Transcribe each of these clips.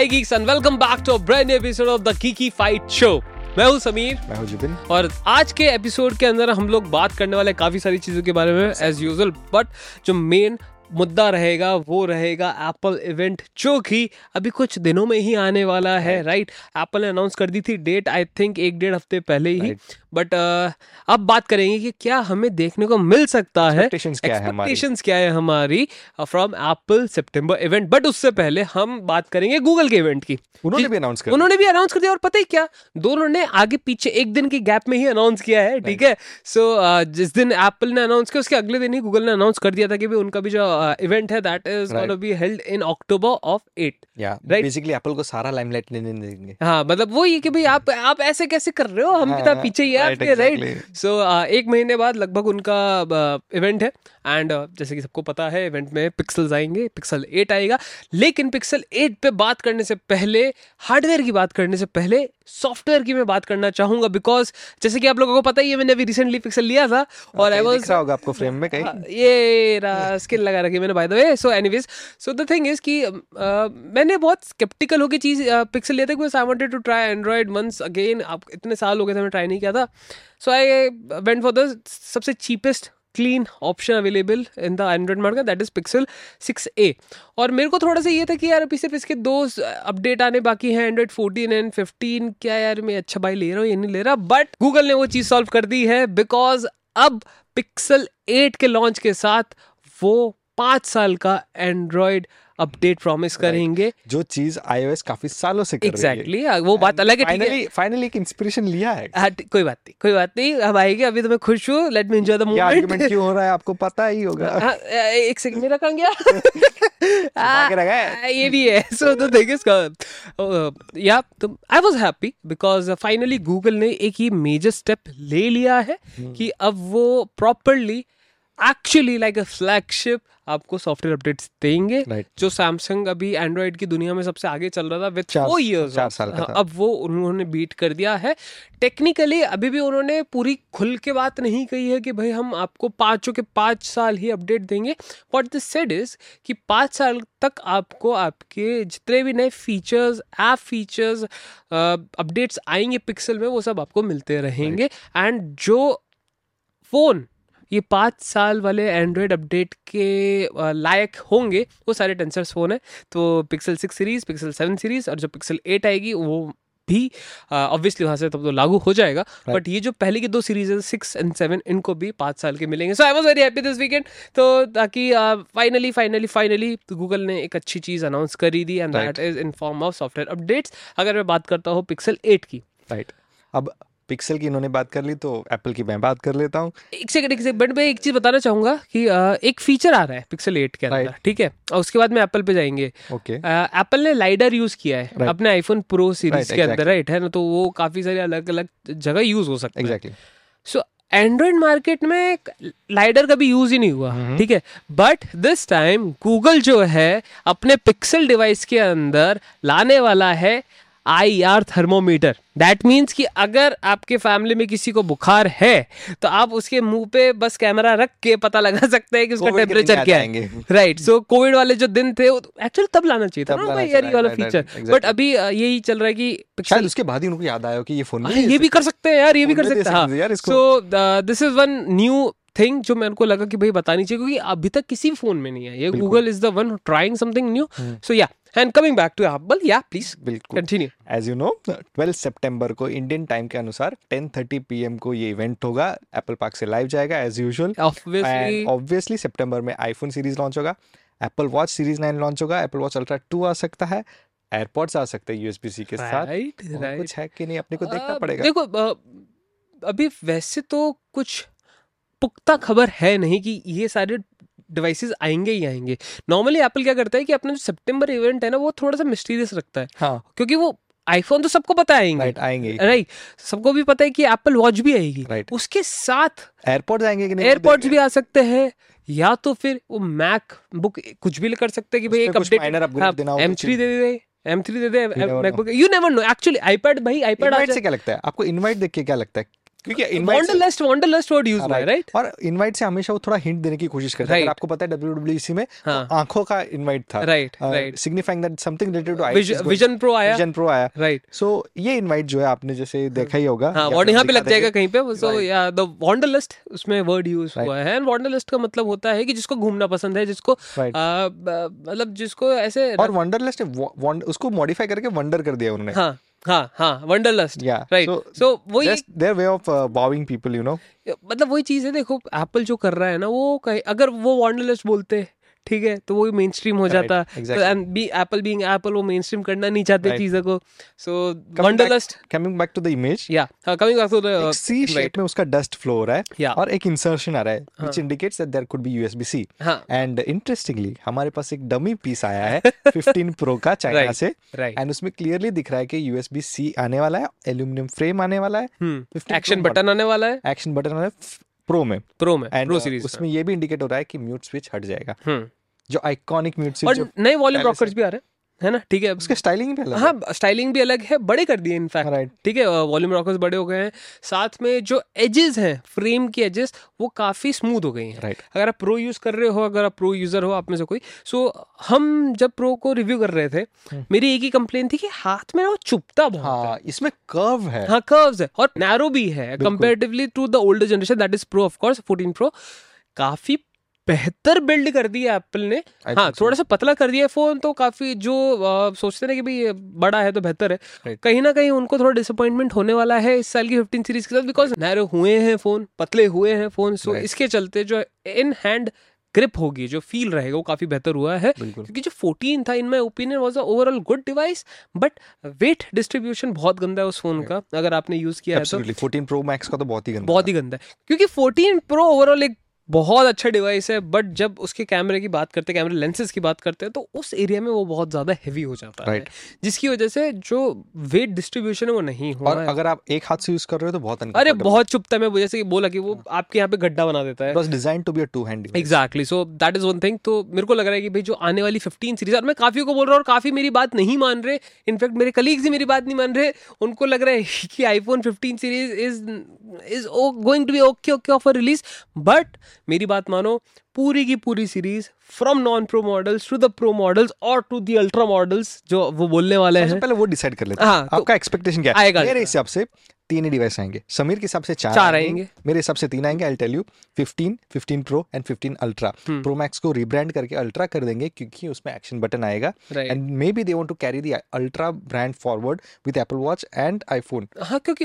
Hi geeks and welcome back to a brand new episode of the kiki fight show मैं हूँ समीर। मैं हूँ जुबिन। और आज के एपिसोड के अंदर हम लोग बात करने वाले काफ़ी सारी चीज़ों के बारे में एज यूजुअल बट जो मेन मुद्दा रहेगा वो रहेगा एप्पल इवेंट जो कि अभी कुछ दिनों में ही आने वाला है राइट एप्पल ने अनाउंस कर दी थी डेट आई थिंक एक डेढ़ हफ़्ते पहले ही। बट uh, अब बात करेंगे कि क्या हमें देखने को मिल सकता है। एक्सपेक्टेशंस क्या है हमारी? फ्रॉम एप्पल सितंबर इवेंट बट उससे पहले हम बात करेंगे गूगल के इवेंट की। उन्होंने भी अनाउंस कर उन्होंने भी अनाउंस कर दिया और पता ही क्या दोनों ने आगे पीछे एक दिन की गैप में ही अनाउंस किया है ठीक है? सो uh, जिस दिन एप्पल ने अनाउंस किया उसके अगले दिन ही गूगल ने अनाउंस कर दिया था कि उनका भी जो इवेंट है that is gonna be held in October of 8 या राइट बेसिकली एप्पल को सारा लाइमलाइट लेने देंगे। हाँ मतलब वो ये कि भाई आप आप ऐसे कैसे कर रहे हो? हम भी तो पीछे ही। राइट सो एक महीने बाद लगभग उनका इवेंट है। एंड जैसे कि सबको पता है इवेंट में पिक्सल आएँगे पिक्सल एट आएगा। लेकिन पिक्सल एट पे बात करने से पहले हार्डवेयर की बात करने से पहले सॉफ्टवेयर की मैं बात करना चाहूँगा बिकॉज़ जैसे कि आप लोगों को पता ही है मैंने अभी रिसेंटली पिक्सल लिया था और आई वाज होगा आपको फ्रेम में कहीं। हाँ, ये स्किल लगा रखी मैंने by the way so anyways so the thing is कि मैंने बहुत स्केप्टिकल होकर चीज़ पिक्सल लिया था because I wanted to try Android once again आप इतने साल हो गए थे मैंने ट्राई नहीं किया था. So I went for the सबसे cheapest clean option available in the Android market that is Pixel six A और मेरे को थोड़ा सा ये था कि यार, अभी सिर्फ़ इसके दो अपडेट आने बाकी हैं एंड्रॉइड फोर्टीन एंड फिफ्टीन क्या यार मैं अच्छा भाई ले रहा हूँ, ये नहीं ले रहा बट गूगल ने वो चीज़ सॉल्व कर दी है बिकॉज़ अब पिक्सल एट के लॉन्च के साथ वो पाँच साल का एंड्रॉयड अपडेट प्रॉमिस करेंगे। जो चीज़ आईओएस काफ़ी सालों से कर exactly, है। हाँ, वो बात अलग है फाइनली फाइनली एक इंस्पिरेशन लिया है। हाँ, कोई बात नहीं कोई बात नहीं अब आएगी अभी तो मैं खुश हूँ let me enjoy the moment क्यों हो रहा है आपको पता ही होगा। हाँ, एक सेकंड मेरा कहाँ गया ये भी है सो द थिंग इज़ या तो I was happy because finally Google ने एक ये मेजर स्टेप ले लिया है hmm. कि अब वो properly actually like a flagship आपको सॉफ्टवेयर अपडेट्स देंगे right. जो सैमसंग अभी एंड्रॉइड की दुनिया में सबसे आगे चल रहा था विद फोर इयर्स का अब वो उन्होंने बीट कर दिया है टेक्निकली अभी भी उन्होंने पूरी खुल के बात नहीं कही है कि भाई हम आपको पाँचों के पाँच साल ही अपडेट देंगे वॉट दिस सेड इज़ कि पाँच साल तक आपको आपके जितने भी नए फीचर्स ऐप फीचर्स अपडेट्स आएँगे पिक्सल में वो सब आपको मिलते रहेंगे एंड right. जो फ़ोन ये पाँच साल वाले एंड्रॉयड अपडेट के लायक होंगे वो सारे टेंसर्स फ़ोन है। तो Pixel six series Pixel seven series और जो पिक्सल एट आएगी वो भी ऑब्वियसली वहाँ से तब तो लागू हो जाएगा। But right. ये जो पहले की दो सीरीज़ है सिक्स एंड सेवन इनको भी पाँच साल के मिलेंगे। So I was very happy this weekend तो ताकि फाइनली फाइनली फाइनली गूगल ने एक अच्छी चीज़ अनाउंस करी दी and that is in form of software updates अगर मैं बात करता हूँ पिक्सल एट की। Right right. अब पिक्सल की इन्होंने बात कर ली तो एप्पल की मैं बात कर लेता हूँ। एक सेकंड एक सेकंड बट मैं एक चीज़ बताना चाहूँगा कि एक फीचर आ रहा है पिक्सल एट के अंदर ठीक है? और उसके बाद में एप्पल पे जाएँगे। ओके एप्पल ने लाइडर यूज़ किया है अपने आईफोन प्रो सीरीज़ के अंदर राइट है ना? तो वो काफ़ी सारे अलग अलग जगह यूज़ हो सकते हैं। सो एंड्रॉइड मार्केट में लाइडर का भी यूज़ ही नहीं हुआ हम्म। ठीक है? बट दिस टाइम गूगल जो है अपने पिक्सल डिवाइस के अंदर लाने वाला है I R thermometer that means कि अगर आपके फैमिली में किसी को बुखार है तो आप उसके मुँह पे बस कैमरा रख के पता लगा सकते हैं कि उसका टेम्परेचर क्या है। राइट सो कोविड वाले जो दिन थे एक्चुअली तब लाना चाहिए था ना यार ये वाला फीचर बट अभी यही चल रहा है कि शायद उसके बाद ही उनको याद आया कि ये फ़ोन हाँ, ये भी कर सकते हैं यार ये भी कर सकते हैं so this is one new thing जो मेरे को लगा कि भाई बतानी चाहिए क्योंकि अभी तक किसी फ़ोन में नहीं है। ये Google is the one trying something new so या and coming back to Apple, yeah, please बिल्कुल। कंटिन्यू एज यू नो 12 सितंबर को इंडियन टाइम के अनुसार 10:30 पीएम को ये इवेंट होगा। एप्पल पार्क से लाइव जाएगा एज यूजुअल ऑब्वियसली सितंबर में आईफोन सीरीज़ लॉन्च होगा। एप्पल वॉच सीरीज़ 9 लॉन्च होगा। एप्पल वॉच अल्ट्रा 2 आ सकता है। एयरपोर्ट्स आ सकते हैं यूएसबी सी के साथ। राइट राइट कुछ है कि नहीं अपने को देखना uh, पड़ेगा। देखो अभी वैसे तो कुछ पुख्ता खबर है नहीं कि ये सारे डिवाइसेस आएँगे ही आएँगे। नॉर्मली एप्पल क्या करता है कि अपना जो सितंबर इवेंट है ना वो थोड़ा सा मिस्टीरियस रखता है। हाँ. क्योंकि वो आईफोन तो सबको पता आएँगे। राइट आएँगे राइट सबको भी पता है कि एप्पल वॉच भी आएगी। राइट उसके साथ एयरपोर्ट आएँगे कि नहीं? एयरपोर्ट्स भी आ सकते हैं या तो फिर वो मैक बुक कुछ भी कर सकते हैं कि भाई एक अपडेट एम थ्री दे दे एम थ्री दे दे MacBook you never know actually iPad भाई आईपैड से क्या लगता है? आपको इनवाइट देख के क्या लगता है? क्योंकि invite wanderlust wanderlust word use हुआ राइट और इनवाइट से हमेशा वो थोड़ा हिंट देने की कोशिश करता है। Right. आपको पता है डब्ल्यूडब्ल्यूसी में तो हाँ। आँखों का इनवाइट था। Right right signifying that something related to vision pro आया। विजन प्रो आया। राइट सो ये इनवाइट जो है आपने जैसे देखा ही होगा। हाँ या वर्ड पे लग जाएगा कहीं पे। सो या द उसमें वर्ड यूज़ हुआ है। एंड का मतलब होता है कि जिसको घूमना पसंद है जिसको मतलब जिसको ऐसे और वंडरलिस्ट उसको मॉडिफाई करके वंडर कर दिया उन्होंने। हाँ। हाँ हाँ वंडरलस्ट Yeah. राइट सो वही there way of people you know मतलब वही चीज़ है देखो एप्पल जो कर रहा है ना वो कहीं अगर वो वॉन्डरलिस्ट बोलते ठीक है? तो वो मेन स्ट्रीम हो जाता. And B Apple being Apple वो मेन स्ट्रीम करना नहीं चाहते. चीज़ों को। So wanderlust coming back to the image या coming back to the C shape में उसका डस्ट फ्लो हो रहा है Yeah. और एक इंसर्शन आ रहा है which indicates that there could be USB C हाँ। एंड इंटरेस्टिंगली हमारे पास एक डमी पीस आया है 15 प्रो का चाइना Right. से। एंड उसमें क्लियरली दिख रहा है कि यूएसबी सी आने वाला है एल्यूमिनियम फ्रेम आने वाला है एक्शन बटन आने वाला है। एक्शन बटन आने प्रो में। प्रो में एंड सीरीज़ उसमें ये भी इंडिकेट हो रहा है कि म्यूट स्विच हट जाएगा। हम्म। जो आइकॉनिक म्यूट स्विच और नए वॉल्यूम रॉकर्स भी आ रहे हैं। है ना? ठीक है। उसके स्टाइलिंग भी अलग हाँ स्टाइलिंग भी अलग है बड़े कर दिए इनफैक्ट राइट ठीक है वॉल्यूम रॉकर्स बड़े हो गए हैं। साथ में जो एजेस हैं फ्रेम की एजेस वो काफ़ी स्मूथ हो गई हैं। राइट अगर आप प्रो यूज़ कर रहे हो अगर आप प्रो यूज़र हो आप में से कोई। सो हम जब प्रो को रिव्यू कर रहे थे हम्म। मेरी एक ही कंप्लेन थी कि हाथ में ना वो चुपता बहुत है। हाँ इसमें कर्व है। हाँ कर्व्स है और नैरो भी है comparatively to the older generation that is pro of course fourteen pro काफ़ी बेहतर बिल्ड कर दिया एप्पल ने। हाँ थोड़ा सा पतला कर दिया फ़ोन तो काफ़ी जो आ, सोचते ना कि भाई बड़ा है तो बेहतर है। Right. कहीं ना कहीं उनको थोड़ा डिसअपॉइंटमेंट होने वाला है इस साल की 15 सीरीज़ के साथ बिकॉज़ नैरो हुए हैं फ़ोन पतले हुए हैं फ़ोन सो Right. इसके चलते जो इन हैंड ग्रिप होगी जो फील रहेगा वो काफ़ी बेहतर हुआ है। क्योंकि जो 14 था in my opinion was overall good device but weight distribution बहुत गंदा है उस फ़ोन का। अगर आपने यूज़ किया है तो। 14 प्रो मैक्स का तो बहुत ही गंदा बहुत ही गंदा है। क्योंकि 14 प्रो ओवरऑल एक बहुत अच्छा डिवाइस है बट जब उसके कैमरे की बात करते हैं कैमरे लेंसेज की बात करते हैं तो उस एरिया में वो बहुत ज़्यादा हेवी हो जाता है। जिसकी वजह से जो वेट डिस्ट्रीब्यूशन है वो नहीं हो और रहा है। अगर आप एक हाथ से यूज़ कर रहे हो तो बहुत अरे बहुत चुपता है मैं जैसे कि बोला कि वो आपके यहाँ पे गड्ढा बना देता है। Design to be to hand exactly so that is one thing तो मेरे को लग रहा है कि भाई जो आने वाली 15 सीरीज़ और मैं काफ़ी को बोल रहा हूँ और काफ़ी मेरी बात नहीं मान रहे इनफैक्ट मेरे कलीग्स ही मेरी बात नहीं मान रहे उनको लग रहा है कि iPhone 15 series is is going to be okay okay offer release but मेरी बात मानो पूरी की पूरी series from non pro models to the pro models और टू द अल्ट्रा मॉडल्स जो वो बोलने वाले हैं। पहले वो डिसाइड कर लेते हाँ, हैं तो आपका एक्सपेक्टेशन क्या आएगा। मेरे हिसाब से तीन ही डिवाइस आएँगे। समीर के हिसाब से चार चार आएँगे। मेरे हिसाब से तीन आएँगे I tell you 15 15 pro and 15 ultra. Pro max को रिब्रांड करके अल्ट्रा कर देंगे क्योंकि उसमें एक्शन बटन आएगा। And may be they want to carry the ultra brand forward with Apple watch and iPhone हाँ क्योंकि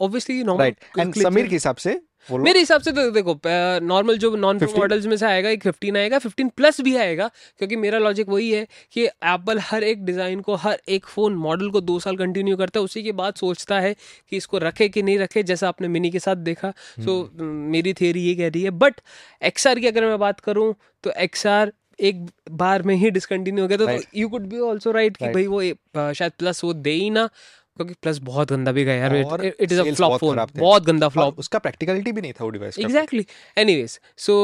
ऑब्वियसली राइट एंड समीर के हिसाब से मेरे हिसाब से तो देखो नॉर्मल जो नॉन प्रो 15? मॉडल्स में से आएगा एक 15 आएगा 15 प्लस भी आएगा क्योंकि मेरा लॉजिक वही है कि एप्पल हर एक डिज़ाइन को हर एक फ़ोन मॉडल को दो साल कंटिन्यू करता है उसी के बाद सोचता है कि इसको रखे कि नहीं रखे जैसा आपने मिनी के साथ देखा। सो मेरी थियरी ये कह रही है बट एक्सआर की अगर मैं बात करूँ तो एक्सआर एक बार में ही डिसकंटिन्यू हो गया तो you could be also right कि भाई वो शायद प्लस वो दे ही ना। क्योंकि प्लस बहुत गंदा भी गया यार it is a flop phone बहुत गंदा फ्लॉप उसका प्रैक्टिकलिटी भी नहीं था वो डिवाइस एग्जैक्टली एनीवेज सो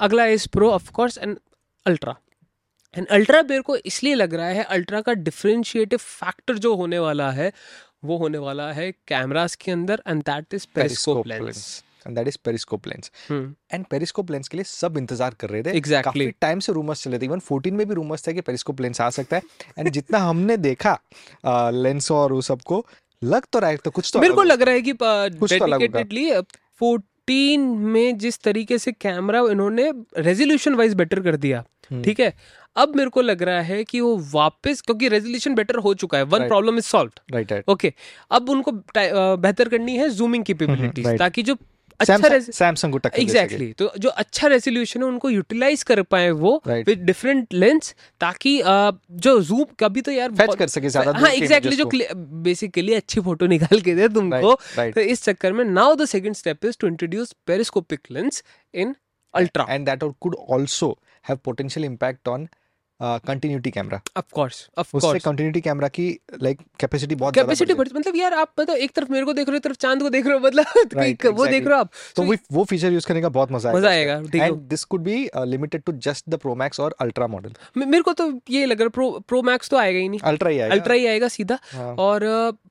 अगला is pro of course and ultra and ultra मेरे को इसलिए लग रहा है अल्ट्रा का डिफ्रेंशिएटिव फैक्टर जो होने वाला है वो होने वाला है कैमरास के अंदर and that is periscope lens and that is periscope lens and periscope lens के लिए सब इंतज़ार कर रहे थे। Exactly. काफ़ी टाइम से रूमर्स चले थे। इवन 14 में भी रूमर्स थे कि पेरिस्कोप लेंस आ सकता है। एंड जितना हमने देखा लेंस और वो सबको लग तो रहा है तो कुछ तो मेरे को लग रहा है कि कुछ तो अलग फोर्टीन में जिस तरीके से कैमरा इन्होंने रेजोल्यूशन वाइज बेटर कर दिया हम्म। ठीक है? अब मेरे को लग रहा है कि वो वापस क्योंकि रेजोल्यूशन बेटर हो चुका है। One problem is solve right okay अब उनको बेहतर करनी है जूमिंग कैपेबिलिटीज right. ताकि जो अच्छा सैमसंग को टक्कर एग्जैक्टली तो जो अच्छा रेजोल्यूशन है उनको यूटिलाइज कर पाए वो विद डिफरेंट लेंस ताकि जो जूम कभी तो यार बहुत- कर सके ज़्यादा हाँ एग्जैक्टली जो बेसिकली अच्छी फ़ोटो निकाल के दे तुमको। Right, right. तो इस चक्कर में now the second step is to introduce periscopic lens in ultra and that could also have potential impact on continuity camera of course of course उससे कंटिन्यूटी कैमरा की लाइक कैपेसिटी बहुत capacity बढ़ बढ़ मतलब यार आप मतलब एक तरफ़ मेरे को देख रहे हो तरफ़ चाँद को देख रहे हो मतलब Right, कि वो देख रहे हो आप। तो So, वो वो फीचर यूज़ करने का बहुत मज़ा आएगा मज़ा आएगा ठीक है and this could be limited to just the pro max और अल्ट्रा मॉडल मेरे को तो ये लग रहा है प्रो प्रो मैक्स तो आएगा ही नहीं। अल्ट्रा ही आएगा। अल्ट्रा ही आएगा सीधा। हाँ। और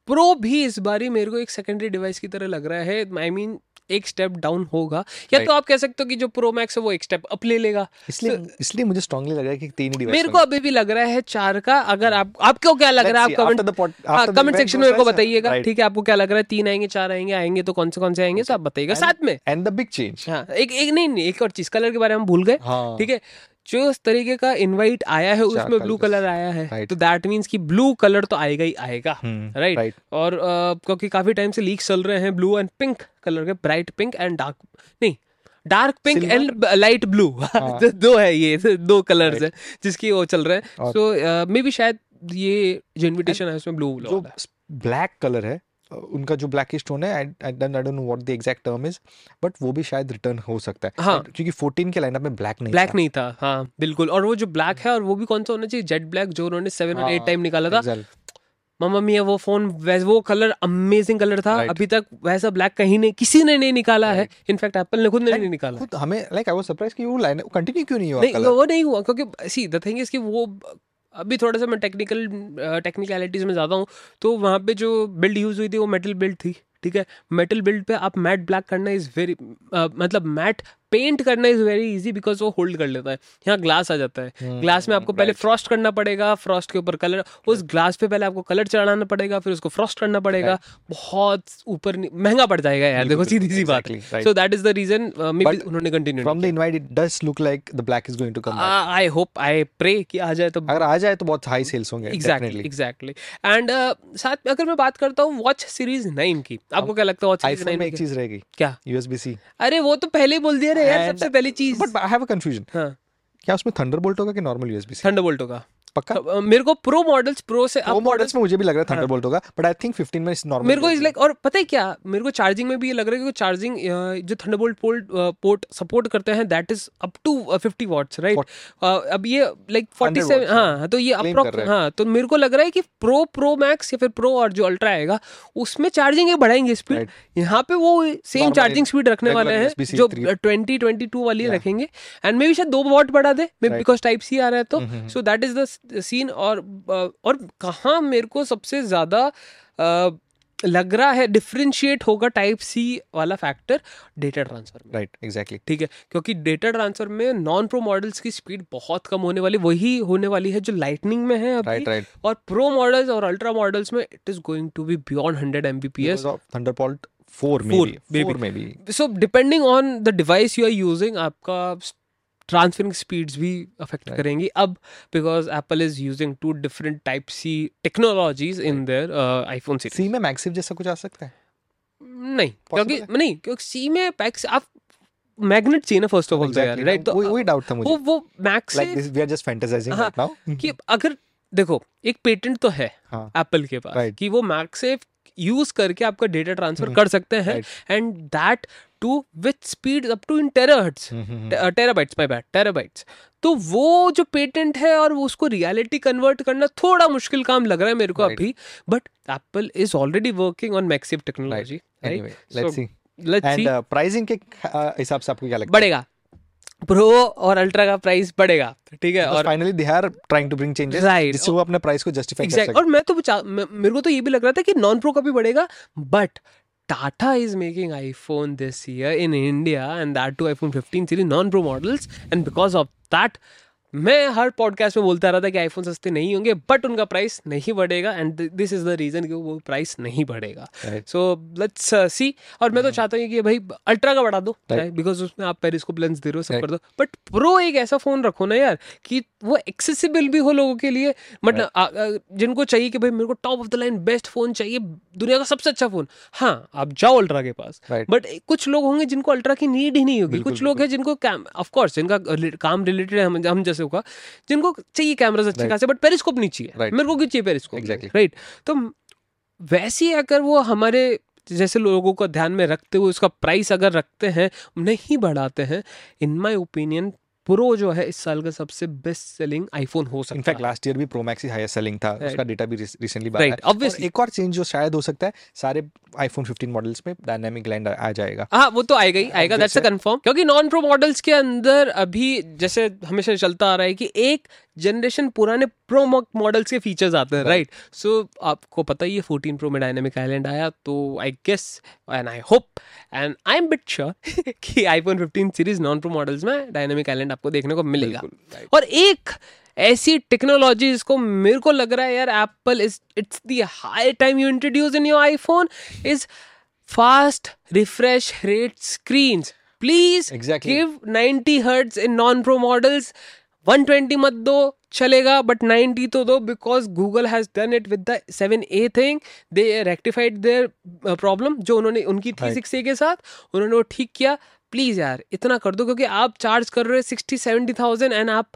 प्रो भी इस बारी मेरे को एक सेकेंडरी डिवाइस की तरह लग रहा है। आई मीन एक स्टेप डाउन होगा। या Right. तो आप कह सकते हो कि जो प्रो मैक्स है वो एक स्टेप अप ले लेगा। इसलिए इसलिए मुझे स्ट्रांगली लग रहा है कि तीन ही डिवाइस मेरे को अभी भी लग रहा है चार का। अगर आप आपको क्या लग रहा है? आप कमेंट कमेंट सेक्शन में मेरे को बताइएगा ठीक है? आपको क्या लग रहा है? तीन आएँगे चार आएँगे आएँगे तो कौन से कौन से आएँगे? तो आप बताइएगा साथ में। एंड द बिग चेंज हाँ एक एक नहीं नहीं एक और चीज़ कलर के बारे में भूल गए हाँ। ठीक है? जो उस तरीके का इनवाइट आया है उसमें ब्लू कलर आया है तो दैट मीन्स कि ब्लू कलर तो आएगा ही आएगा हम्म, राइट right. और क्योंकि काफ़ी टाइम से लीक चल रहे हैं ब्लू एंड पिंक कलर के ब्राइट पिंक एंड डार्क नहीं dark pink and light blue. दो है ये दो कलर्स है जिसकी वो चल रहे हैं। सो मे बी शायद ये जो इन्विटेशन है उसमें ब्लू जो ब्लैक कलर है उनका जो ब्लैकिश टोन है I don't know what the exact term is but वो भी शायद रिटर्न हो सकता है। हाँ। क्योंकि 14 के लाइनअप में ब्लैक नहीं ब्लैक नहीं था हाँ बिल्कुल। और वो जो ब्लैक है और वो भी कौन सा होना चाहिए? जेट ब्लैक जो उन्होंने सेवन और एट टाइम निकाला था। मम्मा मिया वो फ़ोन वो कलर अमेजिंग कलर था। Right. अभी तक वैसा ब्लैक कहीं नहीं किसी ने नहीं निकाला right. है इनफैक्ट एप्पल ने खुद ने नहीं निकाला। खुद हमें लाइक आई वाज सरप्राइज़ कि वो लाइन कंटिन्यू क्यों नहीं हुआ नहीं वो नहीं हुआ क्योंकि सी द थिंग इज़ कि वो अभी थोड़ा सा मैं टेक्निकल टेक्निकलिटीज में ज़्यादा हूँ तो वहाँ पे जो बिल्ड यूज़ हुई थी वो मेटल बिल्ड थी, ठीक है? मेटल बिल्ड पे आप मैट ब्लैक करना इज़ वेरी मतलब मैट पेंट करना इज़ वेरी इजी बिकॉज़ वो होल्ड कर लेता है। यहाँ ग्लास आ जाता है। ग्लास में आपको पहले फ्रॉस्ट करना पड़ेगा फ्रॉस्ट के ऊपर कलर उस ग्लास पे पहले आपको कलर चढ़ाना पड़ेगा फिर उसको फ्रॉस्ट करना पड़ेगा। बहुत ऊपर महँगा पड़ जाएगा यार देखो सीधी सी बात so that is the reason उन्होंने continue from the invite it does look like the black is going to come I hope I pray कि आ जाए तो अगर आ जाए तो बहुत हाई सेल्स होंगे एग्जैक्टली एग्जैक्टली एंड साथ में अगर मैं बात करता हूँ वॉच सीरीज़ की। आपको क्या लगता है वॉच सीरीज़ में एक चीज़ रहेगी क्या? यूएसबी सी अरे वो तो पहले ही बोल दिया यार सबसे पहली चीज़। But I have a confusion हाँ। क्या उसमें थंडरबोल्ट होगा कि नॉर्मल यूएसबी सी थंडरबोल्ट होगा पक्का? अ, मेरे को प्रो मॉडल्स प्रो से up मॉडल्स में मुझे भी लग रहा है हाँ। थंडरबोल्ट होगा बट आई थिंक 15 में इस नॉर्मल मेरे को इज़ लाइक और पता है क्या? मेरे को चार्जिंग में भी ये लग रहा है कि चार्जिंग जो थंडरबोल्ट पोर्ट पोर्ट सपोर्ट करते हैं that is up to 50 watts right अब ये लाइक 47 watts, हाँ तो ये अप्रोक्स हैं। हाँ तो मेरे को लग रहा है कि प्रो प्रो मैक्स या फिर प्रो और जो अल्ट्रा आएगा उसमें चार्जिंग बढ़ाएँगे स्पीड. यहाँ पे वो सेम चार्जिंग स्पीड रखने वाले हैं जो. ट्वेंटी ट्वेंटी टू वाली रखेंगे। एंड मे भी शायद दो वॉट बढ़ा दे बिकॉज़ टाइप सी आ रहा है तो। So that is the scene और और कहाँ मेरे को सबसे ज़्यादा लग रहा है डिफ्रेंशिएट होगा टाइप सी वाला फैक्टर डेटा ट्रांसफ़र में। राइट एग्जैक्टली ठीक है क्योंकि डेटा ट्रांसफ़र में नॉन प्रो मॉडल्स की स्पीड बहुत कम होने वाली वही होने वाली है जो लाइटनिंग में है अभी। राइट राइट और प्रो मॉडल्स और अल्ट्रा मॉडल्स में it is going to be beyond hundred MBPS thunderbolt 4 may Four, be maybe. 4 maybe so depending on the device you are using आपका ट्रांसफरिंग स्पीड्स भी affect Right. करेंगी। अब because Apple is using two different type C technologies in their iPhone series सी में मैक्सिव जैसा कुछ आ सकता है? नहीं क्योंकि नहीं क्योंकि सी में पैक्स आप मैग्नेट चाहिए ना फ़र्स्ट ऑफ़ ऑल यार राइट तो वही डाउट था मुझे। वो वो max like this we are just fantasising हाँ, राइट नाउ कि अगर देखो एक पेटेंट तो है हाँ। एप्पल के पास Right. कि वो मैक्सेफ यूज़ करके आपका डेटा ट्रांसफ़र हम्म, कर सकते हैं and that too with speed up to in hmm. Terabytes my bad terabytes तो वो जो पेटेंट है और वो उसको रियलिटी कन्वर्ट करना थोड़ा मुश्किल काम लग रहा है मेरे को Right. अभी but Apple is already working on मैक्सिव technology pricing के uh, हिसाब से आपको क्या लगता है? बढ़ेगा। प्रो और अल्ट्रा का प्राइस बढ़ेगा ठीक है? और finally they are trying to bring changes Right. जिससे वो अपने प्राइस को जस्टिफाई कर सके। और मैं तो मेरे को तो ये भी लग रहा था कि नॉन प्रो का भी बढ़ेगा but Tata is making iPhone this year in India and that too iPhone 15 series non pro models. And because of that मैं हर पॉडकास्ट में बोलता रहा था कि आईफोन सस्ते नहीं होंगे बट उनका प्राइस नहीं बढ़ेगा and this is the reason कि वो प्राइस नहीं बढ़ेगा। सो लेट्स सी और मैं तो चाहता हूँ कि भाई अल्ट्रा का बढ़ा दो बिकॉज़ उसमें आप पेरिस्कोप लेंस दे रहे हो सब कर दो। बट प्रो एक ऐसा फ़ोन रखो ना यार कि वो एक्सेसिबल भी हो लोगों के लिए बट जिनको चाहिए कि भाई मेरे को top of the line best phone चाहिए दुनिया का सबसे अच्छा फ़ोन हाँ आप जाओ अल्ट्रा के पास। बट कुछ लोग होंगे जिनको अल्ट्रा की नीड ही नहीं होगी। कुछ लोग हैं जिनको ऑफ़ कोर्स जिनका काम रिलेटेड है हम हम जैसे होगा जिनको चाहिए कैमराज अच्छे खासे बट पेरिस्कोप नहीं चाहिए Right. मेरे को क्यों चाहिए पेरिस्कोप Exactly. राइट तो वैसे ही अगर वो हमारे जैसे लोगों को ध्यान में रखते हुए उसका प्राइस अगर रखते हैं नहीं बढ़ाते हैं इन माई ओपिनियन प्रो जो है इस साल का सबसे बेस्ट सेलिंग आईफोन हो सकता इनफैक्ट लास्ट ईयर भी प्रो मैक्स ही हाईएस्ट सेलिंग था Right. उसका डेटा भी रिसेंटली बाहर obviously. और एक और चेंज जो शायद हो सकता है सारे आईफोन 15 मॉडल्स में डायनामिक लैंड आ जाएगा। हाँ वो तो आएगा ही आएगा दैट्स अ कंफर्म क्योंकि नॉन प्रो मॉडल्स के अंदर अभी जैसे हमेशा चलता आ रहा है कि एक जनरेशन पुराने प्रो मॉडल्स के फीचर्स आते हैं राइट सो आपको पता ही है 14 प्रो में डायनामिक आइलैंड आया तो I guess and I hope and I am bit sure कि iPhone 15 series non pro models में डायनामिक आइलैंड आपको देखने को मिलेगा। और एक ऐसी टेक्नोलॉजी इसको मेरे को लग रहा है यार Apple is it's the high time you introduce in your iPhone is fast refresh rate screens please give 90 hertz in non pro models 120 मत दो चलेगा बट 90 तो दो because Google has done it with the 7a thing they rectified their problem जो उन्होंने उनकी थी Right. 6a के साथ उन्होंने वो ठीक किया। प्लीज़ यार इतना कर दो क्योंकि आप चार्ज कर रहे हो सिक्सटी सेवेंटी थाउज़ेंड एंड आप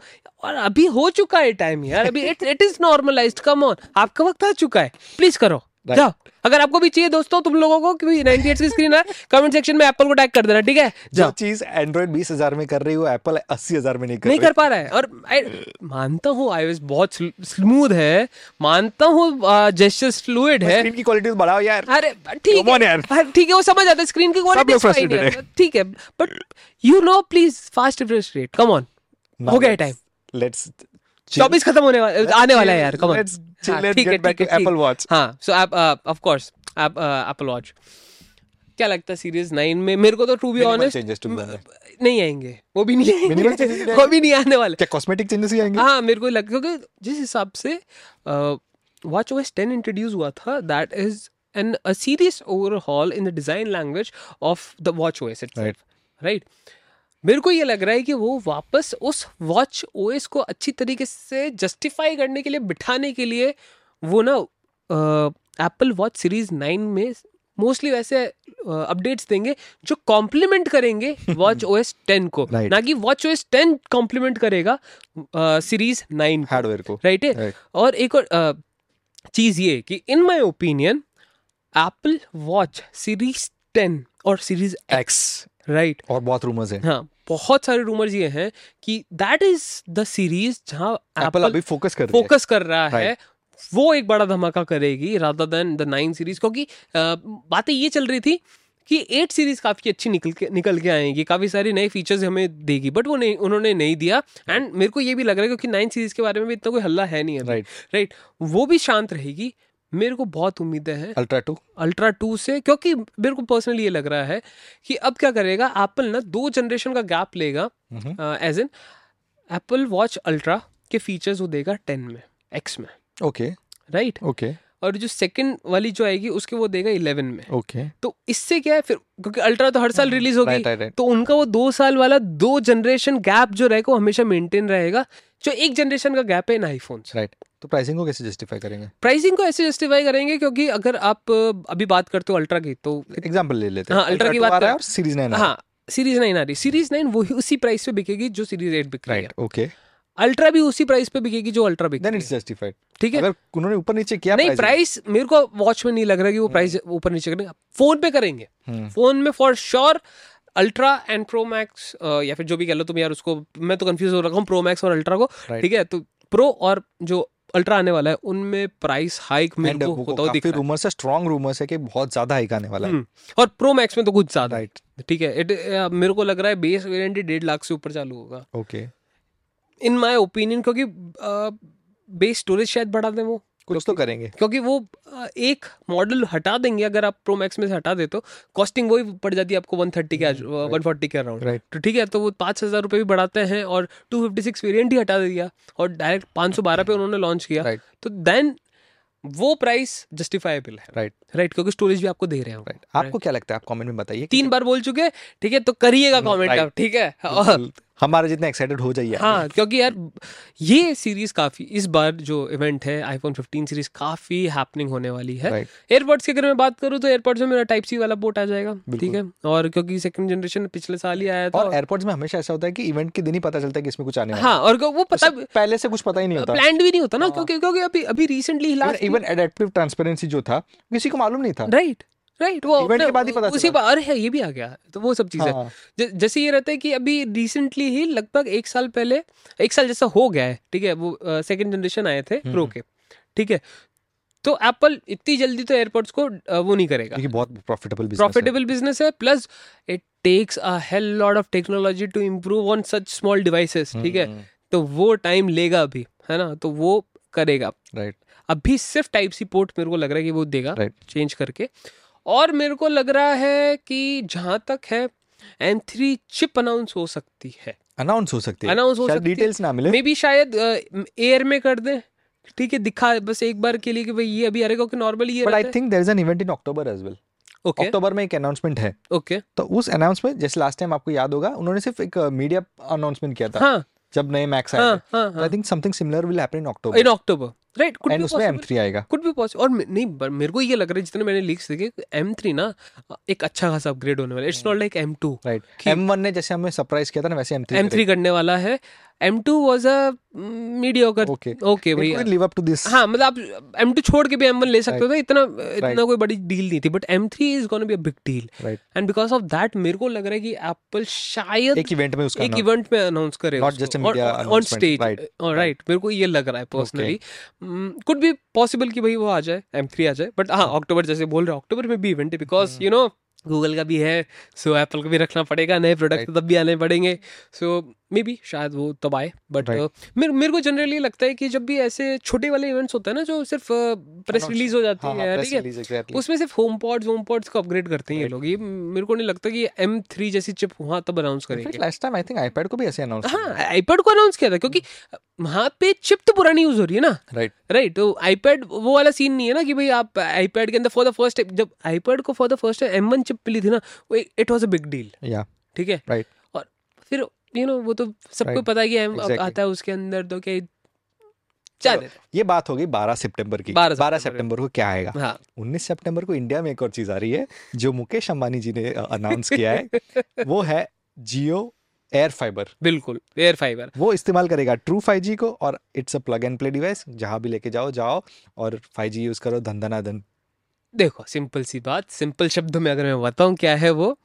और अभी हो चुका है टाइम यार अभी it it is normalize come on आपका वक्त आ चुका है। प्लीज़ करो। जाओ अगर आपको भी चाहिए दोस्तों तुम लोगों को कि 98 की स्क्रीन है कमेंट सेक्शन में एप्पल को टैग कर देना ठीक है? जो चीज़ एंड्रॉइड बीस हज़ार में कर रही हो एप्पल अस्सी हज़ार में नहीं कर नहीं कर पा रहा है। और मानता हूँ iOS बहुत स्मूथ है। मानता हूँ जेस्चर्स फ्लूइड है। स्क्रीन की क्वालिटी बढ़ाओ यार। अरे ठीक है। यार। ठीक है वो समझ आता है स्क्रीन की क्वालिटी ठीक है but you know please fast refresh rate come on हो गया टाइम लेट्स चौबीस खत्म होने वाला आने वाला है यार कम ऑन Watch. हाँ सो आप ऑफ़ कोर्स आप एप्पल वॉच क्या लगता है सीरीज़ नाइन में? मेरे को तो टू बी ऑनेस्ट. नहीं आएँगे. वो भी नहीं आएँगे. वो भी नहीं आने वाले. क्या कॉस्मेटिक चेंजेस ही आएँगे? हाँ मेरे को लग क्योंकि जिस हिसाब से वॉच ओएस टेन इंट्रोड्यूस हुआ था that is an a serious overhaul in the design language of the watch OS Right. Right मेरे को ये लग रहा है कि वो वापस उस वॉच ओएस को अच्छी तरीके से जस्टिफाई करने के लिए बिठाने के लिए वो ना एप्पल वॉच सीरीज़ नाइन में मोस्टली वैसे अपडेट्स देंगे जो कॉम्प्लीमेंट करेंगे वॉच ओएस टेन को। Right. ना कि वॉच ओएस टेन कॉम्प्लीमेंट करेगा सीरीज़ नाइन हार्डवेयर को। Right right? है Right. और एक और चीज़ ये कि in my opinion Apple watch series ten और सीरीज़ एक्स राइट और बहुत रूमर्स हैं। हाँ। बहुत सारे रूमर्स ये हैं कि दैट इज़ द सीरीज़ जहाँ एप्पल अभी फोकस कर फोकस कर रहा है। वो एक बड़ा धमाका करेगी rather than the nine series क्योंकि बातें ये चल रही थी कि एट सीरीज़ काफ़ी अच्छी निकल के निकल के आएगी। काफ़ी सारे नए फीचर्स हमें देगी बट वो नहीं उन्होंने नहीं दिया। एंड मेरे को ये भी लग रहा है क्योंकि नाइन सीरीज़ के बारे में भी इतना कोई हल्ला है नहीं है राइट right. राइट वो भी शांत रहेगी। मेरे को बहुत उम्मीदें हैं। अल्ट्रा टू अल्ट्रा टू से क्योंकि मेरे को पर्सनली ये लग रहा है कि अब क्या करेगा एप्पल ना दो जनरेशन का गैप लेगा as in Apple watch ultra के फीचर्स वो देगा टेन में एक्स में। ओके राइट ओके और जो सेकंड वाली जो आएगी उसके वो देगा इलेवन में। Okay okay. तो इससे क्या है फिर क्योंकि अल्ट्रा तो हर साल रिलीज़ होगी right, right, right. तो उनका वो दो साल वाला दो जनरेशन गैप जो रहेगा वो हमेशा मेंटेन रहेगा जो एक जनरेशन का गैप है इन आईफोन राइट तो प्राइसिंग को कैसे जस्टिफाई करेंगे? प्राइसिंग को ऐसे जस्टिफाई करेंगे क्योंकि अगर आप अभी बात करते हो अल्ट्रा की तो एग्जांपल ले लेते हाँ, Ultra की बात है कर- सीरीज़ 9 हाँ सीरीज़ नाइन आ रही सीरीज़ नाइन वही उसी प्राइस पे बिकेगी जो सीरीज़ एट बिक रही है। ओके अल्ट्रा भी उसी प्राइस पे बिकेगी जो अल्ट्रा बिक देन इट्स जस्टिफाइड ठीक है? अगर उन्होंने ऊपर नीचे किया नहीं प्राइस मेरे को वॉच में नहीं लग रहा कि वो प्राइस ऊपर नीचे करेंगे। फ़ोन पे करेंगे। फ़ोन में for sure ultra and pro max या फिर जो भी कह लो तुम यार उसको मैं तो कंफ्यूज हो रखा हूँ प्रो मैक्स और अल्ट्रा को। ठीक है? तो प्रो और जो अल्ट्रा आने वाला है उनमें प्राइस हाइक मेरे को होता हुआ दिख रहा है। रूमर्स है स्ट्रॉन्ग रूमर्स है कि बहुत ज़्यादा हाइक आने वाला है। हम्म, और प्रो मैक्स में तो कुछ ज़्यादा राइट ठीक है इट मेरे को लग रहा है बेस वेरिएंट ही डेढ़ लाख से ऊपर चालू होगा। ओके इन माय ओपिनियन क्योंकि बेस स्टोरेज शायद बढ़ा दें वो। कुछ तो करेंगे। क्योंकि वो एक मॉडल हटा देंगे अगर आप प्रो मैक्स में से हटा दे तो कॉस्टिंग वही पड़ जाती है आपको 130 के वन फोर्टी के अराउंड राइट तो ठीक है तो वो पाँच हज़ार रुपये भी बढ़ाते हैं और टू फिफ्टी सिक्स वेरियंट ही हटा दिया और डायरेक्ट पाँच सौ बारह पे उन्होंने लॉन्च किया। राइट तो देन वो प्राइस जस्टिफाइबल है। राइट राइट क्योंकि स्टोरेज भी आपको दे रहे हो। राइट आपको क्या लगता है? आप कमेंट में बताइए तीन बार बोल चुके ठीक है तो करिएगा कमेंट right. आप ठीक है? हमारे जितने एक्साइटेड हो जाइए हाँ क्योंकि यार ये सीरीज़ काफ़ी इस बार जो इवेंट है आईफोन 15 सीरीज़ काफ़ी हैपनिंग होने वाली है. एयरपोर्ट्स की अगर मैं बात करूँ तो एयरपोर्ट्स में मेरा टाइप सी वाला पोर्ट आ जाएगा ठीक है? और क्योंकि सेकंड जनरेशन पिछले साल ही आया था और एयरपोर्ट्स में हमेशा ऐसा होता है कि इवेंट के दिन ही पता चलता है कि इसमें कुछ आने वाला हाँ। और वो पता पहले से कुछ पता ही नहीं होता। प्लान भी नहीं होता ना क्योंकि क्योंकि अभी अभी रिसेंटली इवन एडेप्टिव ट्रांसपेरेंसी जो था किसी को मालूम नहीं था। राइट राइट वो Event के बाद ही पता उसी बार है ये भी आ गया तो वो सब चीज़ें। हाँ, जैसे ये रहता है कि अभी रिसेंटली ही लगभग एक साल पहले एक साल जैसा हो गया है ठीक है वो सेकंड जनरेशन आए थे प्रो हम्म। के ठीक है। तो एप्पल इतनी जल्दी तो एयरपोर्ट्स को वो नहीं करेगा। क्योंकि बहुत प्रॉफिटेबल बिज़नेस प्रॉफिटेबल बिज़नेस है plus it takes a hell lot of technology to improve on such small devices ठीक हम्म, है तो वो टाइम लेगा अभी है ना तो वो करेगा। Right right. अभी सिर्फ़ टाइप सी पोर्ट मेरे को लग रहा है कि वो देगा राइट चेंज करके। और मेरे को लग रहा है कि जहाँ तक है एम थ्री चिप अनाउंस हो सकती है। अनाउंस हो सकती है। Announce हो सकती है। डिटेल्स ना मिले। मे बी शायद एयर में कर दें। ठीक है दिखा बस एक बार के लिए कि भाई ये अभी रहेगा क्योंकि नॉर्मली ये but I think there is an event in October as well okay October में एक अनाउंसमेंट है। Okay okay. तो उस अनाउंसमेंट जैसे लास्ट टाइम आपको याद होगा उन्होंने सिर्फ़ एक मीडिया अनाउंसमेंट किया था। हाँ। जब नए मैक्स आए I think something similar will happen in October in October right कुछ एंड उसमें उसमें M3 आएगा। कुछ भी पॉसिबल और नहीं मेरे को ये लग रहा है जितने मैंने लीक्स देखे एम थ्री ना एक अच्छा खासा अपग्रेड होने वाला है। It's not like M two right M one ने जैसे हमें सरप्राइज़ किया था ना वैसे M3 एम थ्री करने वाला है। M two was a mediocre okay भैया। लिव अप टू दिस हाँ मतलब आप एम टू छोड़ के भी एम वन ले सकते हो इतना इतना Right. कोई बड़ी डील नहीं थी but M three is gonna be a big deal and because of that मेरे को लग रहा है कि एप्पल शायद एक इवेंट में उसका एक इवेंट में अनाउंस करे Not just a media on stage right मेरे को ये लग रहा है पर्सनली कुड बी पॉसिबल कि भाई वो आ जाए एम थ्री आ जाए बट हाँ अक्टूबर जैसे बोल रहे अक्टूबर में भी इवेंट है बिकॉज़ यू नो गूगल का भी है सो एप्पल को भी रखना पड़ेगा नए प्रोडक्ट Right. तब भी आने पड़ेंगे। सो मे बी शायद वो तब आए बट Right. मेरे मेरे को जनरली लगता है कि जब भी ऐसे छोटे वाले इवेंट्स होते हैं ना जो सिर्फ़ प्रेस रिलीज़ हो जाती हाँ, हाँ, है press ठीक है? exactly. उसमें सिर्फ़ होम पॉड्स होम पॉड्स को अपग्रेड करते हैं ये लोग। ये मेरे को नहीं लगता कि एम थ्री जैसी चिप वहाँ तब अनाउंस करेंगे। Last time I think iPad को भी ऐसे अनाउंस हाँ आईपैड को अनाउंस किया था क्योंकि वहाँ पे चिप तो पुरानी यूज़ हो रही है ना। राइट राइट तो आईपैड वो वाला सीन नहीं है ना कि भाई आप आईपैड के अंदर फॉर द फ़र्स्ट टाइम जब आईपैड को for the first time M one chip मिली थी ना it was a big deal ठीक है? राइट और फिर यू नो वो तो सबको. पता है कि Exactly. आता है उसके अंदर तो क्या चल ये बात हो गई 12 सितंबर की। 12 12 सितंबर सितंबर को क्या आएगा? हाँ। 19 सितंबर को इंडिया में एक और चीज़ आ रही है जो मुकेश अंबानी जी ने अनाउंस किया है वो है जियो एयर फाइबर। बिल्कुल एयर फाइबर। वो इस्तेमाल करेगा ट्रू 5G को और it's a plug and play device जहाँ भी लेके जाओ जाओ और 5G यूज़ करो धन धना धन देखो सिंपल सी बात सिंपल शब्दों में अगर मैं बताऊँ क्या है वो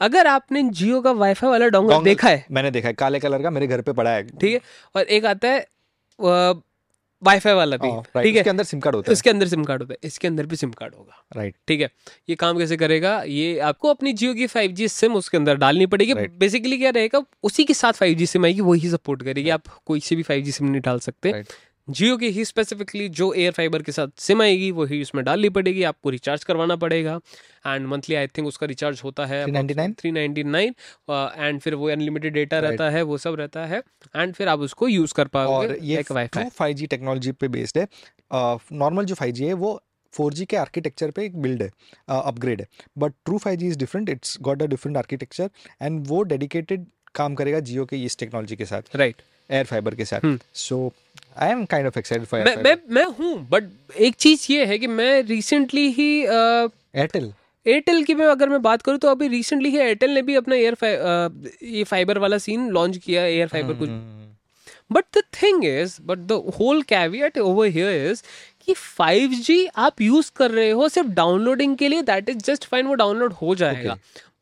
अगर आपने जियो का वाईफाई वाला डोंगल देखा है। मैंने देखा है काले कलर का मेरे घर पे पड़ा है। ठीक है? और एक आता है वाईफाई वाला भी। हाँ, ठीक है? उसके अंदर सिम कार्ड होता है। इसके अंदर सिम कार्ड होता है। इसके अंदर भी सिम कार्ड होगा। राइट ठीक है? ये काम कैसे करेगा? ये आपको अपनी जियो की फाइव जी सिम उसके अंदर डालनी पड़ेगी। बेसिकली क्या रहेगा उसी के साथ फाइव जी सिम आएगी वही सपोर्ट करेगी। आप कोई से भी फाइव जी सिम नहीं डाल सकते. जियो की ही स्पेसिफिकली जो एयर फाइबर के साथ सिम आएगी वही उसमें डालनी पड़ेगी आपको रिचार्ज करवाना पड़ेगा। एंड मंथली आई थिंक उसका रिचार्ज होता है थ्री नाइनटी नाइन एंड फिर वो अनलिमिटेड डेटा Right. रहता है वो सब रहता है। एंड फिर आप उसको यूज़ कर पाओगे ये ट्रू 5G टेक्नोलॉजी पे बेस्ड है। नॉर्मल जो 5G है वो 4G के आर्किटेक्चर पे एक बिल्ड है अपग्रेड है। But true 5G is different it's got a different architecture and वो डेडिकेटेड काम करेगा जियो के इस टेक्नोलॉजी के साथ राइट एयर फाइबर के साथ। So I am kind of excited for मैं मैं मैं हूँ बट एक चीज़ ये है कि मैं रिसेंटली ही एयरटेल एयरटेल की मैं अगर मैं बात करूँ तो अभी रिसेंटली ही एयरटेल ने भी अपना एयर ये फाइबर वाला सीन लॉन्च किया एयर फाइबर हम्म, को but the thing is but the whole caveat over here is कि 5G आप यूज़ कर रहे हो सिर्फ़ डाउनलोडिंग के लिए दैट इज़ जस्ट फाइन वो डाउनलोड हो जाएगा।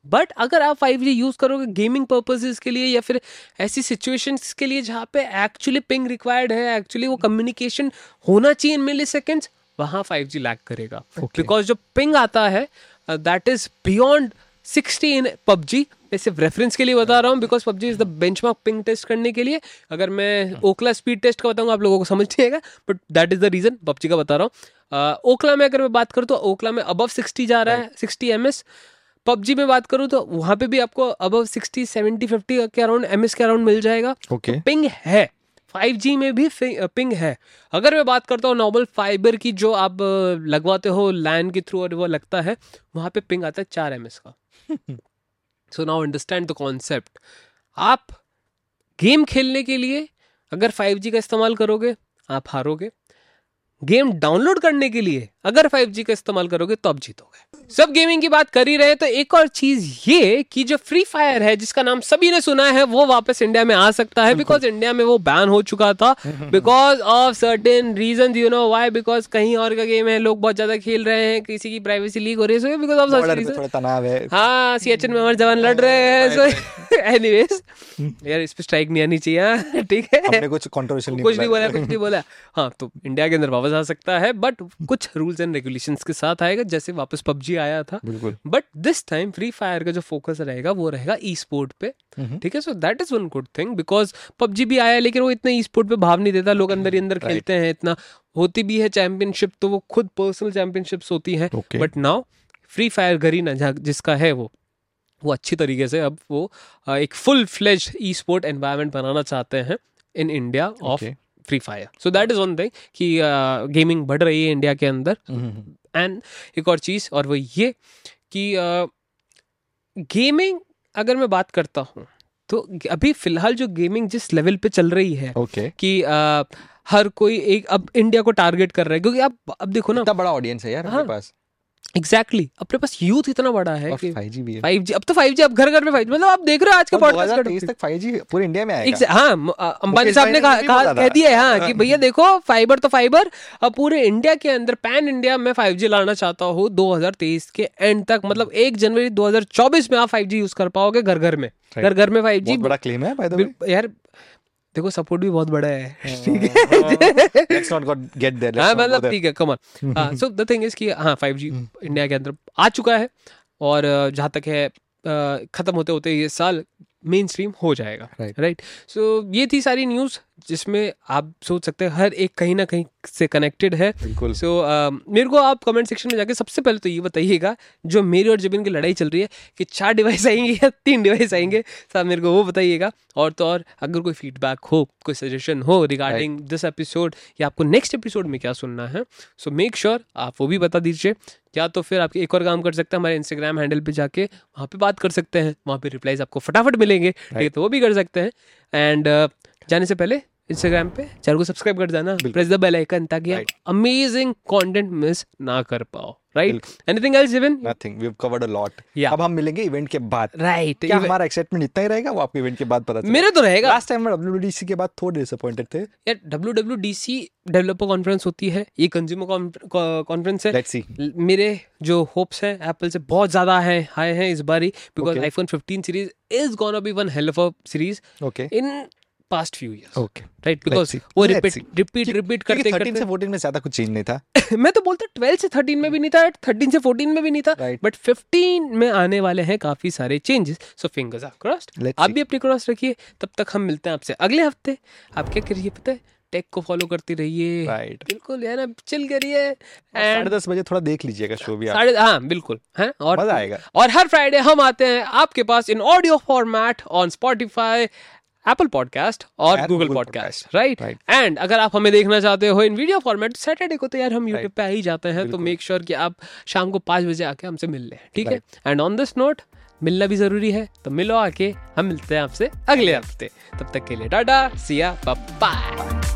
बट अगर आप 5G यूज़ करोगे गेमिंग पर्पजेज के लिए या फिर ऐसी सिचुएशंस के लिए जहाँ पे एक्चुअली पिंग रिक्वायर्ड है एक्चुअली वो कम्युनिकेशन होना चाहिए इन मिली सेकेंड्स वहाँ 5G लैक करेगा। Because Okay. जो पिंग आता है that is beyond 60 in PUBG. मैं सिर्फ़ रेफरेंस के लिए बता रहा हूँ because PUBG is the benchmark ping test करने के लिए। अगर मैं ओकला स्पीड टेस्ट का बताऊँगा आप लोगों को समझ नहीं आएगा but that is the reason PUBG का बता रहा हूँ। ओकला में अगर मैं बात करूँ तो ओखला में अबव 60 जा रहा है 60 एम एस पबजी में बात करूँ तो वहाँ पे भी आपको अब सिक्सटी सेवेंटी फिफ्टी के अराउंड एम के अराउंड मिल जाएगा। ओके पिंग है। 5G में भी पिंग है। अगर मैं बात करता हूँ नॉर्मल फाइबर की जो आप लगवाते हो लैन के थ्रू और वो लगता है वहाँ पे पिंग आता है चार एमएस का। So now understand the concept आप गेम खेलने के लिए अगर 5G का इस्तेमाल करोगे आप हारोगे। गेम डाउनलोड करने के लिए अगर 5G का इस्तेमाल करोगे तो आप जीतोगे। सब गेमिंग की बात कर ही रहे तो एक और चीज़ ये कि जो फ्री फायर है जिसका नाम सभी ने सुना है वो वापस इंडिया में आ सकता है बिकॉज़ इंडिया में वो बैन हो चुका था because of certain reason you know why because कहीं और का गेम है लोग बहुत ज़्यादा खेल रहे हैं किसी की प्राइवेसी लीक हो रही है बिकॉज़ ऑफ़ सच है। हाँ सीएचएन में हमारे जवान लड़ रहे हैं सो एनीवेज यार इस पे स्ट्राइक नहीं आनी चाहिए हाँ, ठीक है। कुछ कुछ नहीं बोला। बोला कुछ नहीं बोला। हाँ तो इंडिया के अंदर वापस आ सकता है बट कुछ रूल्स एंड रेगुलेशंस के साथ आएगा जैसे वापस पबजी आया था। But this time free fire का जो फोकस रहेगा वो रहेगा ई स्पोर्ट पे। हम्म। ठीक है so that is one good thing because PUBG भी आया लेकिन वो इतना ई स्पोर्ट पे भाव नहीं देता। लोग अंदर ही अंदर खेलते हैं इतना होती भी है चैंपियनशिप तो वो खुद पर्सनल चैंपियनशिप्स होती हैं। But now free fire Garena जहाँ जिसका है वो वो अच्छी तरीके से अब वो एक full fledge e sport environment बनाना चाहते हैं in India of. Free fire so that is one thing कि गेमिंग बढ़ रही है इंडिया के अंदर। हम्म, एंड एक और चीज़ और वो ये कि गेमिंग अगर मैं बात करता हूँ तो अभी फ़िलहाल जो गेमिंग जिस लेवल पे चल रही है ओके कि अ, हर कोई एक अब इंडिया को टारगेट कर रहा है क्योंकि आप अब देखो ना। इतना बड़ा ऑडियंस है यार हाँ। पास। एग्जैक्टली exactly, अपने पास यूथ इतना बड़ा है कि 5G भी है। फाइव जी अब तो फाइव जी अब घर घर में फाइव मतलब आप देख रहे हो आज का पॉडकास्ट 2023 तक 5G पूरे इंडिया में आएगा। Exa- हाँ अंबानी साहब ने कहा कह दिया है हाँ कि भैया देखो फाइबर तो फाइबर अब पूरे इंडिया के अंदर पैन इंडिया में 5G लाना चाहता हूँ 2023 के एंड तक मतलब 1 जनवरी 2024 में आप 5G यूज़ कर पाओगे घर घर में। घर घर में 5G बहुत बड़ा क्लेम है द यार देखो सपोर्ट भी बहुत बड़ा है। ठीक है। लेट्स नॉट गेट देयर हाँ मतलब ठीक है हाँ सो द थिंग इज़ कि हाँ फाइव जी इंडिया के अंदर आ चुका है और जहाँ तक है खत्म होते होते ये साल मेन स्ट्रीम हो जाएगा Right. राइट सो ये थी सारी न्यूज़ जिसमें आप सोच सकते हैं हर एक कहीं ना कहीं से कनेक्टेड है। बिल्कुल। सो मेरे को आप कमेंट सेक्शन में जाके सबसे पहले तो ये बताइएगा जो मेरी और जबिन की लड़ाई चल रही है कि चार डिवाइस आएँगे या तीन डिवाइस आएँगे साहब मेरे को वो बताइएगा। और तो और अगर कोई फीडबैक हो कोई सजेशन हो रिगार्डिंग दिस एपिसोड या आपको नेक्स्ट एपिसोड में क्या सुनना है सो मेक श्योर आप वो भी बता दीजिए। या तो फिर आप एक और काम कर सकते हैं हमारे इंस्टाग्राम हैंडल पे जाके वहाँ पे बात कर सकते हैं वहाँ पे रिप्लाईज आपको फटाफट मिलेंगे ठीक है तो वो भी कर सकते हैं। एंड जाने से पहले इंस्टाग्राम पे चैनल को सब्सक्राइब कर जाना प्रेस द बेल आइकन ताकि आप अमेजिंग कंटेंट मिस ना कर पाओ। Right anything else even nothing we have covered a lot अब हम मिलेंगे इवेंट के बाद। राइट क्या हमारा एक्साइटमेंट इतना ही रहेगा? वो आपको इवेंट के बाद पता चलेगा। मेरे तो रहेगा। लास्ट टाइम WWDC के बाद थोड़े डिसअपॉइंटेड थे। यार W W D C developer conference होती है। ये कंज्यूमर कॉन्फ्रेंस है। लेट्स सी मेरे जो होप्स हैं एप्पल से बहुत ज़्यादा हैं हाई हैं इस बारी। Because iPhone 15 series is gonna be one hell of a series okay in past few years okay right because वो रिपीट रिपीट रिपीट करते 13 से करते 14 में ज़्यादा कुछ चेंज नहीं था। मैं तो बोलता 12 से 13 में भी नहीं था 13 से 14 में भी नहीं था बट 15 में आने वाले हैं काफ़ी सारे changes so fingers are crossed आप भी अपनी क्रॉस रखिए। तब तक हम मिलते हैं आपसे अगले हफ़्ते। आप क्या करिए पता है टेक को फॉलो करते रहिए। राइट बिल्कुल यार अब चिल करिए। साढ़े एंड दस बजे थोड़ा देख लीजिएगा शो भी साढ़े हाँ बिल्कुल है? और मज़ा आएगा। और हर फ्राइडे हम आते हैं आपके पास in audio format on Spotify Apple podcast और गूगल पॉडकास्ट राइट एंड अगर आप हमें देखना चाहते हो इन वीडियो फॉर्मेट सैटरडे को तो यार हम यूट्यूब. पे आ ही जाते हैं तो मेक श्योर कि आप शाम को पाँच बजे आके हमसे मिल लें ठीक है? एंड ऑन दिस नोट मिलना भी ज़रूरी है तो मिलो आके हम मिलते हैं आपसे अगले हफ़्ते। तब तक के लिए डाटा सिया बाय